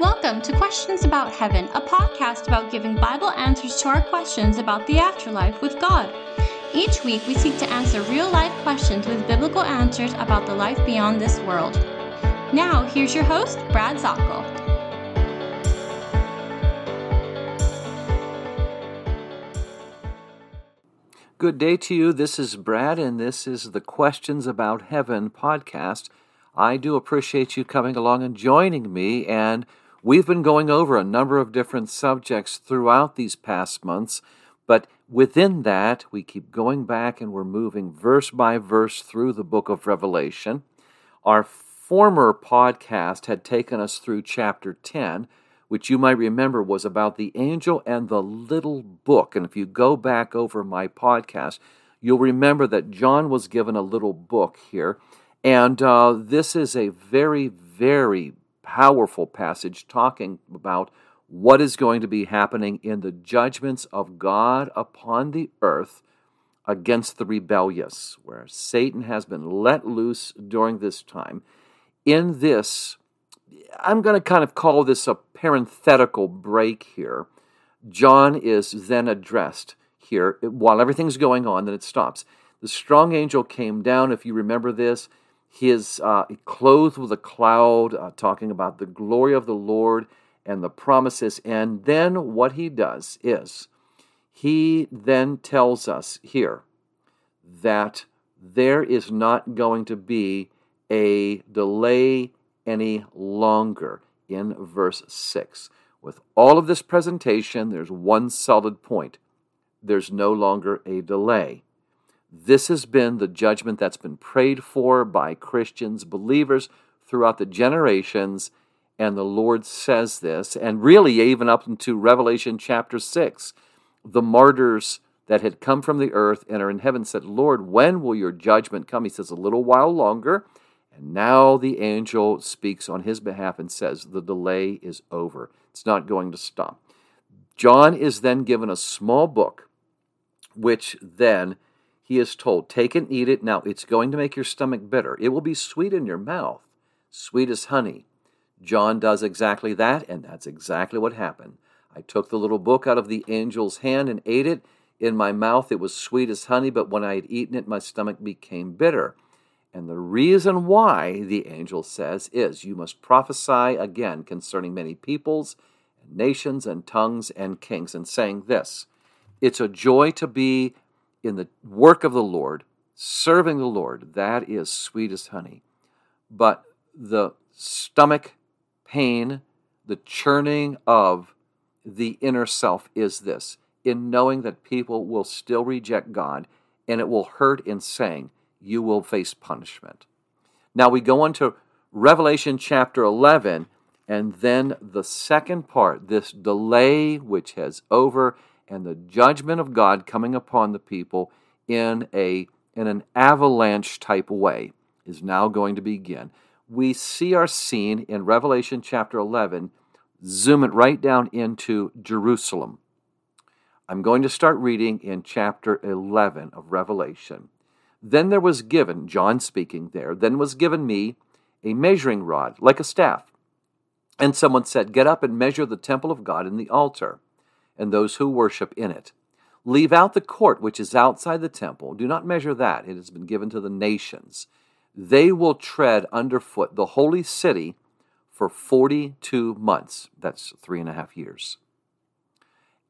Welcome to Questions About Heaven, a podcast about giving Bible answers to our questions about the afterlife with God. Each week, we seek to answer real life questions with biblical answers about the life beyond this world. Now, here's your host, Brad Zockel. Good day to you. This is Brad, and this is the Questions About Heaven podcast. I do appreciate you coming along and joining me, and we've been going over a number of different subjects throughout these past months. But within that, we keep going back and we're moving verse by verse through the book of Revelation. Our former podcast had taken us through chapter 10, which you might remember was about the angel and the little book. And if you go back over my podcast, you'll remember that John was given a little book here. And uh, this is a very, very powerful passage talking about what is going to be happening in the judgments of God upon the earth against the rebellious, where Satan has been let loose during this time. In this, I'm going to kind of call this a parenthetical break here. John is then addressed here while everything's going on, then it stops. The strong angel came down, if you remember this. He is uh, clothed with a cloud, uh, talking about the glory of the Lord and the promises. And then what he does is he then tells us here that there is not going to be a delay any longer in verse 6. With all of this presentation, there's one solid point there's no longer a delay. This has been the judgment that's been prayed for by Christians, believers throughout the generations and the Lord says this, and really even up into Revelation chapter 6, the martyrs that had come from the earth and are in heaven said, Lord, when will your judgment come? He says, A little while longer. And now the angel speaks on his behalf and says, The delay is over. It's not going to stop. John is then given a small book, which then he is told, Take and eat it. Now, it's going to make your stomach bitter. It will be sweet in your mouth, sweet as honey. John does exactly that, and that's exactly what happened. I took the little book out of the angel's hand and ate it. In my mouth it was sweet as honey, but when I had eaten it, my stomach became bitter. And the reason why, the angel says, is you must prophesy again concerning many peoples, and nations, and tongues, and kings, and saying this It's a joy to be in the work of the Lord, serving the Lord. That is sweet as honey. But the stomach pain, the churning of the inner self is this in knowing that people will still reject God and it will hurt in saying, You will face punishment. Now we go on to Revelation chapter 11, and then the second part, this delay which has over, and the judgment of God coming upon the people in, a, in an avalanche type way is now going to begin we see our scene in Revelation chapter 11, zoom it right down into Jerusalem. I'm going to start reading in chapter 11 of Revelation. Then there was given, John speaking there, then was given me a measuring rod, like a staff. And someone said, Get up and measure the temple of God and the altar, and those who worship in it. Leave out the court which is outside the temple. Do not measure that. It has been given to the nations they will tread underfoot the holy city for 42 months. That's three and a half years.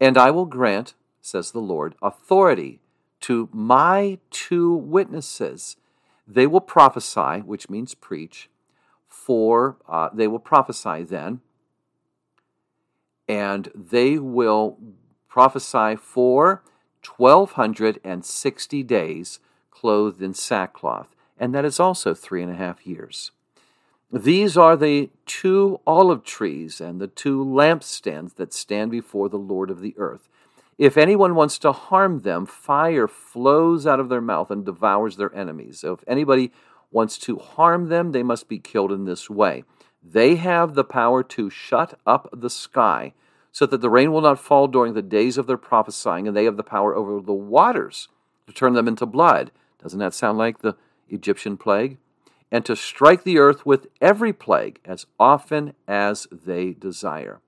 And I will grant, says the Lord, authority to my two witnesses. They will prophesy, which means preach, for uh, they will prophesy then, and they will prophesy for 1260 days clothed in sackcloth and that is also three and a half years. These are the two olive trees and the two lampstands that stand before the Lord of the earth. If anyone wants to harm them, fire flows out of their mouth and devours their enemies. So if anybody wants to harm them, they must be killed in this way. They have the power to shut up the sky so that the rain will not fall during the days of their prophesying, and they have the power over the waters to turn them into blood. Doesn't that sound like the Egyptian plague. and to strike the earth with every plague as often as they desire.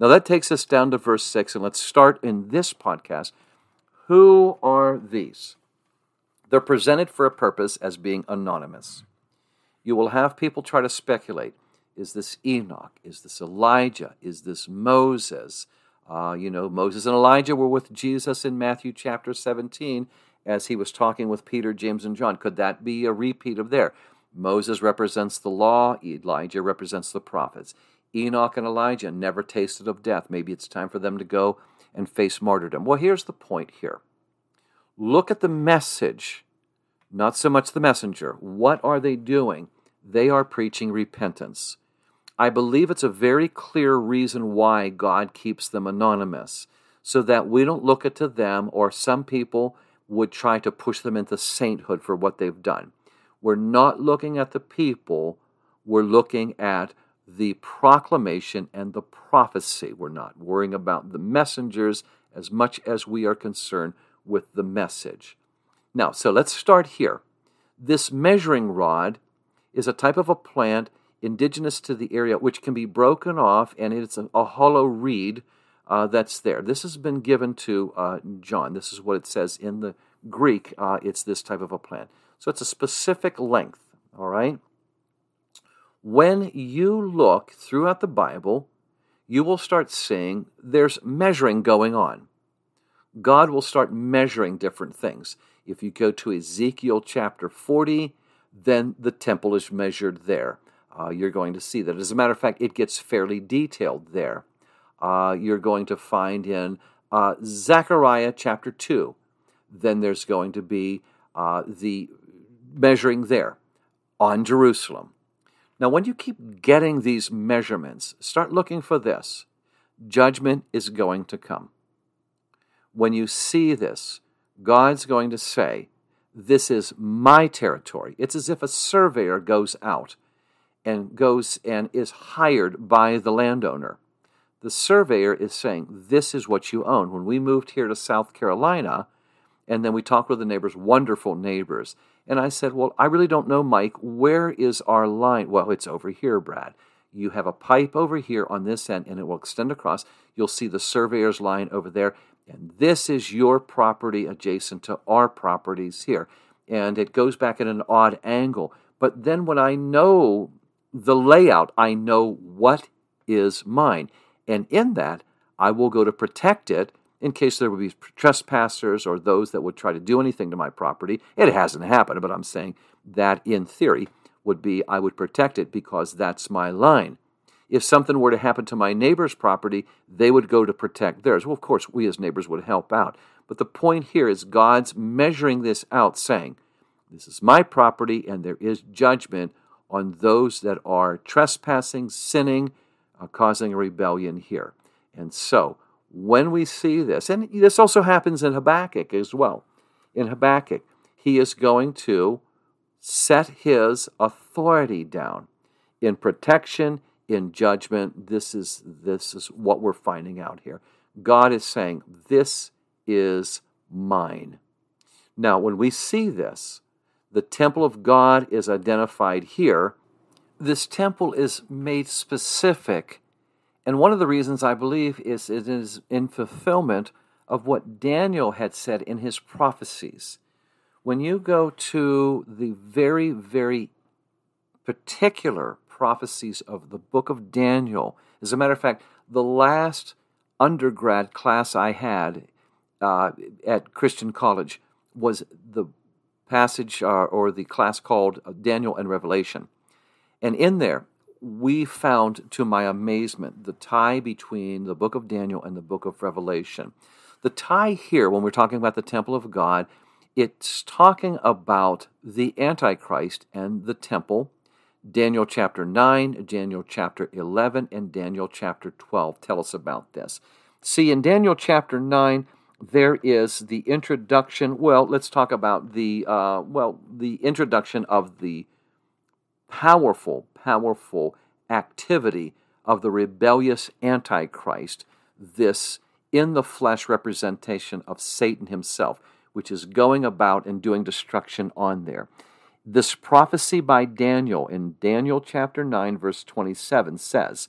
Now that takes us down to verse 6, and let's start in this podcast. Who are these? They're presented for a purpose as being anonymous. You will have people try to speculate is this Enoch? Is this Elijah? Is this Moses? Uh, you know, Moses and Elijah were with Jesus in Matthew chapter 17 as he was talking with Peter, James, and John. Could that be a repeat of there? Moses represents the law, Elijah represents the prophets. Enoch and Elijah never tasted of death. Maybe it's time for them to go and face martyrdom. Well, here's the point here look at the message, not so much the messenger. What are they doing? They are preaching repentance. I believe it's a very clear reason why God keeps them anonymous, so that we don't look at to them, or some people would try to push them into sainthood for what they've done. We're not looking at the people, we're looking at the proclamation and the prophecy. We're not worrying about the messengers as much as we are concerned with the message. Now, so let's start here. This measuring rod is a type of a plant indigenous to the area, which can be broken off, and it's a, a hollow reed uh, that's there. This has been given to uh, John. This is what it says in the Greek. Uh, it's this type of a plant. So it's a specific length, all right? When you look throughout the Bible, you will start seeing there's measuring going on. God will start measuring different things. If you go to Ezekiel chapter 40, then the temple is measured there uh, you're going to see that. As a matter of fact, it gets fairly detailed there. Uh, you're going to find in uh, Zechariah chapter 2, then there's going to be uh, the measuring there on Jerusalem. Now, when you keep getting these measurements, start looking for this judgment is going to come. When you see this, God's going to say, This is my territory. It's as if a surveyor goes out and goes and is hired by the landowner. The surveyor is saying, This is what you own. When we moved here to South Carolina, and then we talked with the neighbors, wonderful neighbors. And I said, Well, I really don't know, Mike. Where is our line? Well, it's over here, Brad. You have a pipe over here on this end, and it will extend across. You'll see the surveyor's line over there. And this is your property adjacent to our properties here. And it goes back at an odd angle. But then when I know the layout, I know what is mine. And in that, I will go to protect it in case there would be trespassers or those that would try to do anything to my property. It hasn't happened, but I'm saying that in theory would be I would protect it because that's my line. If something were to happen to my neighbor's property, they would go to protect theirs. Well, of course, we as neighbors would help out. But the point here is God's measuring this out, saying, This is my property, and there is judgment on those that are trespassing, sinning, uh, causing a rebellion here. And so, when we see this, and this also happens in Habakkuk as well. In Habakkuk, he is going to set his authority down in protection, in judgment. This is, this is what we're finding out here. God is saying, This is mine. Now, when we see this, the temple of God is identified here. This temple is made specific, and one of the reasons I believe is it is in fulfillment of what Daniel had said in his prophecies. When you go to the very, very particular prophecies of the book of Daniel, as a matter of fact, the last undergrad class I had uh, at Christian College was the passage uh, or the class called uh, Daniel and Revelation. And in there, we found, to my amazement, the tie between the book of Daniel and the book of Revelation. The tie here, when we're talking about the temple of God, it's talking about the Antichrist and the temple. Daniel chapter 9, Daniel chapter 11, and Daniel chapter 12 tell us about this. See, in Daniel chapter 9, there is the introduction. Well, let's talk about the uh, well, the introduction of the powerful, powerful activity of the rebellious Antichrist. This in the flesh representation of Satan himself, which is going about and doing destruction on there. This prophecy by Daniel in Daniel chapter 9, verse 27 says,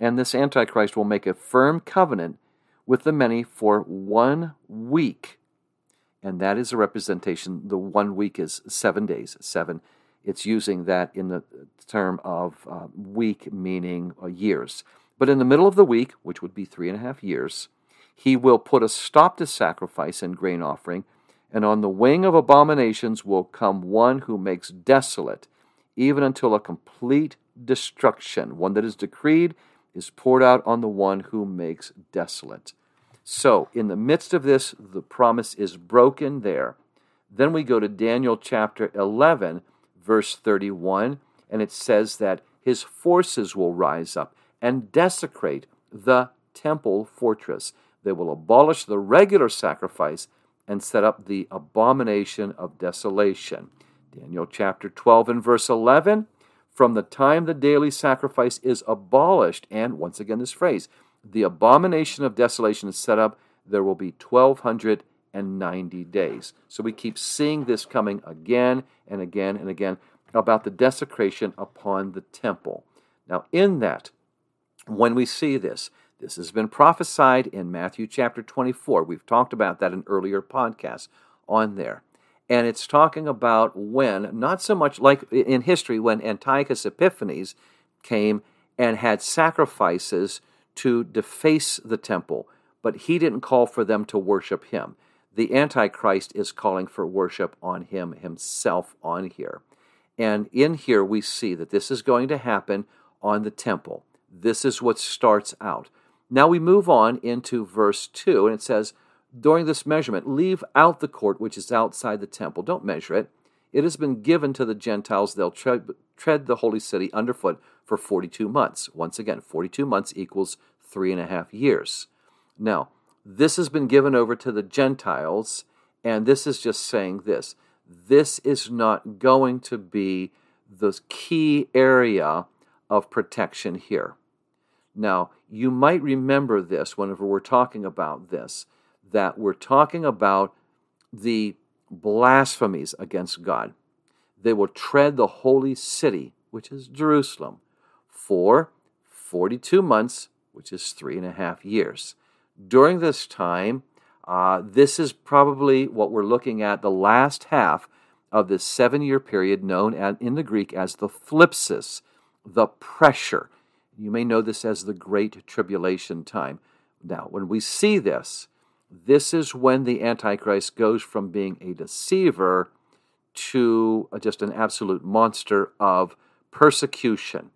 And this Antichrist will make a firm covenant with the many for one week. And that is a representation. The one week is seven days. Seven. It's using that in the term of uh, week, meaning uh, years. But in the middle of the week, which would be three and a half years, he will put a stop to sacrifice and grain offering and on the wing of abominations will come one who makes desolate, even until a complete destruction. One that is decreed is poured out on the one who makes desolate. So, in the midst of this, the promise is broken there. Then we go to Daniel chapter 11, verse 31, and it says that his forces will rise up and desecrate the temple fortress. They will abolish the regular sacrifice and set up the abomination of desolation. Daniel chapter 12 and verse 11 From the time the daily sacrifice is abolished, and once again this phrase, the abomination of desolation is set up, there will be 1290 days. So we keep seeing this coming again and again and again about the desecration upon the temple. Now, in that, when we see this, this has been prophesied in Matthew chapter 24. We've talked about that in earlier podcasts on there. And it's talking about when, not so much like in history, when Antiochus Epiphanes came and had sacrifices to deface the temple, but he didn't call for them to worship him. The Antichrist is calling for worship on him himself on here. And in here we see that this is going to happen on the temple. This is what starts out. Now we move on into verse 2, and it says, During this measurement, leave out the court which is outside the temple. Don't measure it. It has been given to the Gentiles. They'll tread, tread the holy city underfoot for 42 months. Once again, 42 months equals three and a half years. Now, this has been given over to the Gentiles, and this is just saying this this is not going to be the key area of protection here. Now, you might remember this whenever we're talking about this, that we're talking about the blasphemies against God. They will tread the holy city, which is Jerusalem, for 42 months, which is three and a half years. During this time, uh, this is probably what we're looking at the last half of this seven year period known in the Greek as the thlipsis, the pressure. You may know this as the Great Tribulation time. Now, when we see this, this is when the Antichrist goes from being a deceiver to just an absolute monster of persecution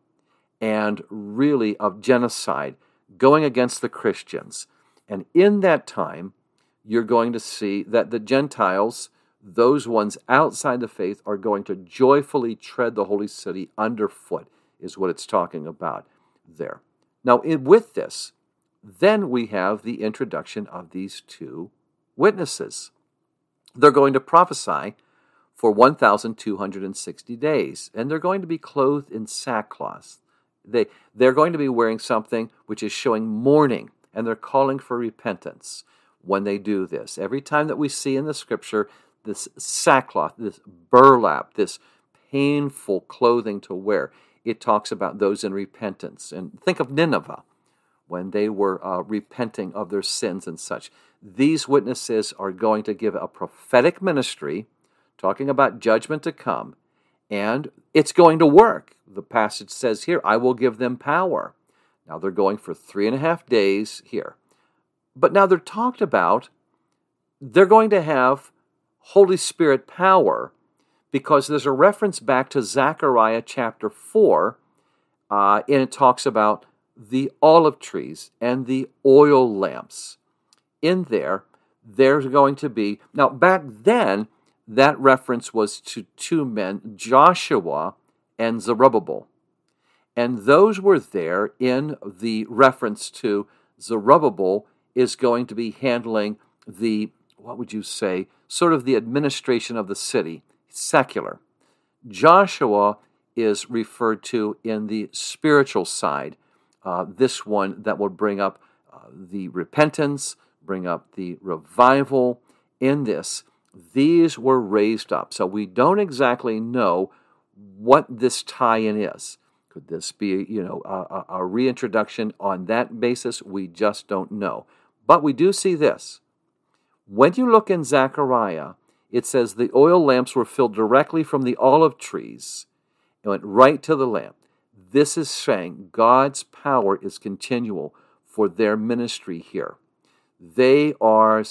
and really of genocide going against the Christians. And in that time, you're going to see that the Gentiles, those ones outside the faith, are going to joyfully tread the holy city underfoot, is what it's talking about there. Now, with this, then we have the introduction of these two witnesses. They're going to prophesy for 1,260 days, and they're going to be clothed in sackcloth. They, they're going to be wearing something which is showing mourning, and they're calling for repentance when they do this. Every time that we see in the scripture this sackcloth, this burlap, this painful clothing to wear, it talks about those in repentance. And think of Nineveh when they were uh, repenting of their sins and such. These witnesses are going to give a prophetic ministry talking about judgment to come, and it's going to work. The passage says here, I will give them power. Now they're going for three and a half days here. But now they're talked about, they're going to have Holy Spirit power because there's a reference back to Zechariah chapter 4, uh, and it talks about the olive trees and the oil lamps. In there, there's going to be, now back then, that reference was to two men, Joshua and Zerubbabel. And those were there in the reference to Zerubbabel is going to be handling the, what would you say, sort of the administration of the city secular. Joshua is referred to in the spiritual side. Uh, this one that will bring up uh, the repentance, bring up the revival in this. these were raised up. So we don't exactly know what this tie in is. Could this be, you know, a, a, reintroduction on that basis? We just don't know. But we do see this. When you look in Zechariah, it says the oil lamps were filled directly from the olive trees and went right to the lamp. This is saying God's power is continual for their ministry here. They are,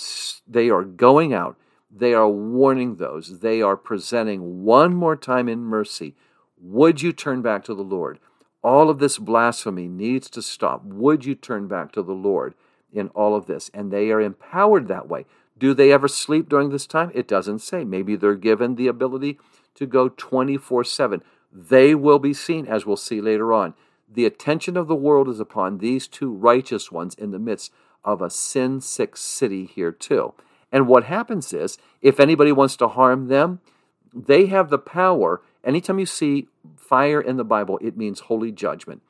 they are going out, they are warning those, they are presenting one more time in mercy. Would you turn back to the Lord? All of this blasphemy needs to stop. Would you turn back to the Lord in all of this? And they are empowered that way. Do they ever sleep during this time? It doesn't say. Maybe they're given the ability to go 24 7. They will be seen, as we'll see later on. The attention of the world is upon these two righteous ones in the midst of a sin sick city here, too. And what happens is, if anybody wants to harm them, they have the power. Anytime you see fire in the Bible, it means holy judgment.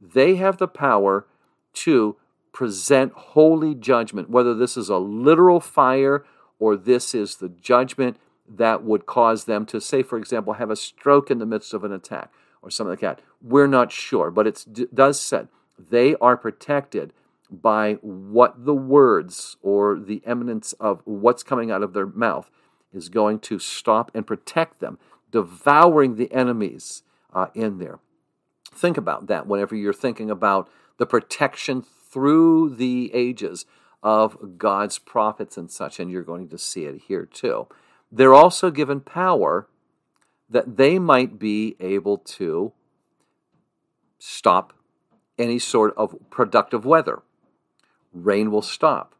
They have the power to present holy judgment, whether this is a literal fire or this is the judgment that would cause them to, say, for example, have a stroke in the midst of an attack or something like that. We're not sure, but it does say they are protected by what the words or the eminence of what's coming out of their mouth is going to stop and protect them, devouring the enemies uh, in there. Think about that whenever you're thinking about the protection through the ages of God's prophets and such, and you're going to see it here too. They're also given power that they might be able to stop any sort of productive weather. Rain will stop.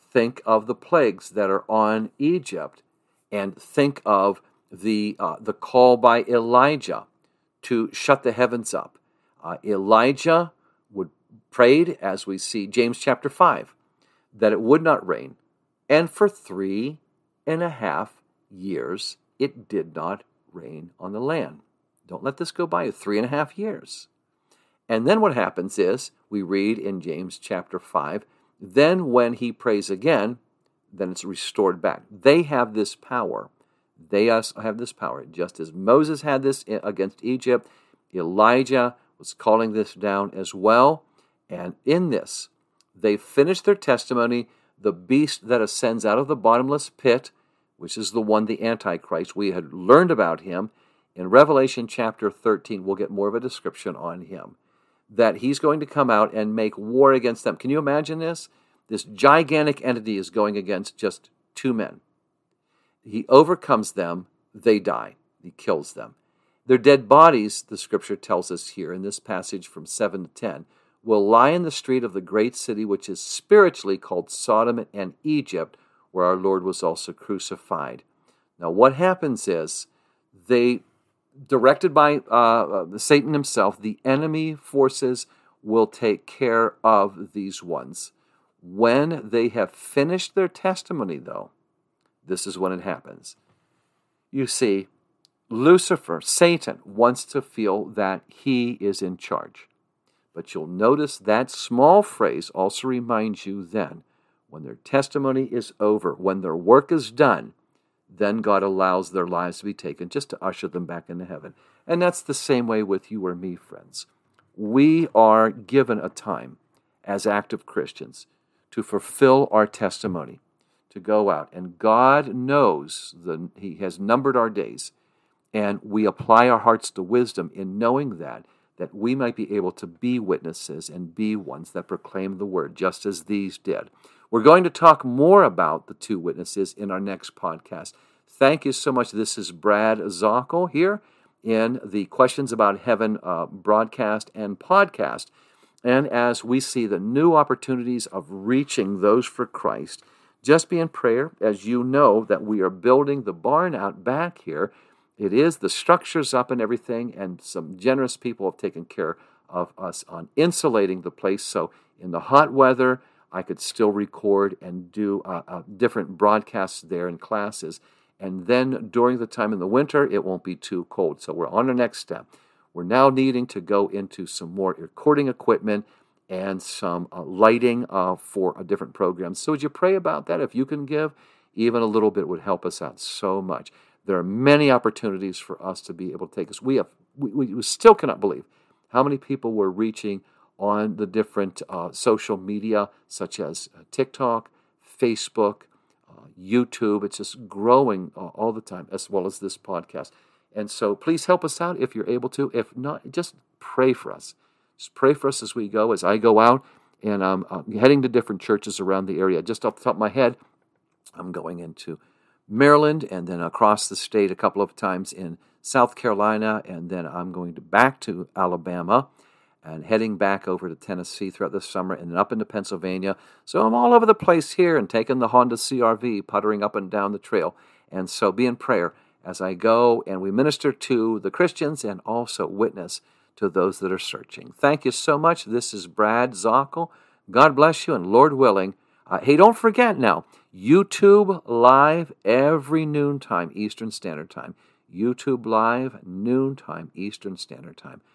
Think of the plagues that are on Egypt and think of the, uh, the call by Elijah to shut the heavens up. Uh, Elijah would prayed, as we see James chapter 5, that it would not rain, and for three and a half years it did not rain on the land. Don't let this go by you. Three and a half years. And then what happens is, we read in James chapter 5, then when he prays again, then it's restored back. They have this power. They have this power. Just as Moses had this against Egypt, Elijah was calling this down as well. And in this, they finish their testimony. The beast that ascends out of the bottomless pit, which is the one, the Antichrist, we had learned about him. In Revelation chapter 13, we'll get more of a description on him. That he's going to come out and make war against them. Can you imagine this? This gigantic entity is going against just two men. He overcomes them, they die. He kills them. Their dead bodies, the scripture tells us here in this passage from 7 to 10, will lie in the street of the great city, which is spiritually called Sodom and Egypt, where our Lord was also crucified. Now, what happens is they, directed by uh, Satan himself, the enemy forces will take care of these ones. When they have finished their testimony, though, this is when it happens. You see, Lucifer, Satan, wants to feel that he is in charge. But you'll notice that small phrase also reminds you then, when their testimony is over, when their work is done, then God allows their lives to be taken just to usher them back into heaven. And that's the same way with you or me, friends. We are given a time as active Christians to fulfill our testimony, to go out. And God knows that He has numbered our days. And we apply our hearts to wisdom in knowing that, that we might be able to be witnesses and be ones that proclaim the word, just as these did. We're going to talk more about the two witnesses in our next podcast. Thank you so much. This is Brad Zockel here in the Questions About Heaven uh, broadcast and podcast. And as we see the new opportunities of reaching those for Christ, just be in prayer as you know that we are building the barn out back here it is. The structure's up and everything, and some generous people have taken care of us on insulating the place. So in the hot weather, I could still record and do uh, uh, different broadcasts there in classes. And then during the time in the winter, it won't be too cold. So we're on our next step. We're now needing to go into some more recording equipment and some uh, lighting uh, for a different program. So would you pray about that? If you can give, even a little bit would help us out so much. There are many opportunities for us to be able to take us. We have we, we still cannot believe how many people we're reaching on the different uh, social media such as uh, TikTok, Facebook, uh, YouTube. It's just growing uh, all the time, as well as this podcast. And so please help us out if you're able to. If not, just pray for us. Just pray for us as we go, as I go out and I'm, I'm heading to different churches around the area. Just off the top of my head, I'm going into Maryland and then across the state a couple of times in South Carolina, and then I'm going to back to Alabama and heading back over to Tennessee throughout the summer and up into Pennsylvania. So I'm all over the place here and taking the Honda CRV, puttering up and down the trail. And so be in prayer as I go and we minister to the Christians and also witness to those that are searching. Thank you so much. This is Brad Zockel. God bless you, and Lord willing, uh, hey, don't forget now, YouTube Live every noontime Eastern Standard Time. YouTube Live, noontime Eastern Standard Time.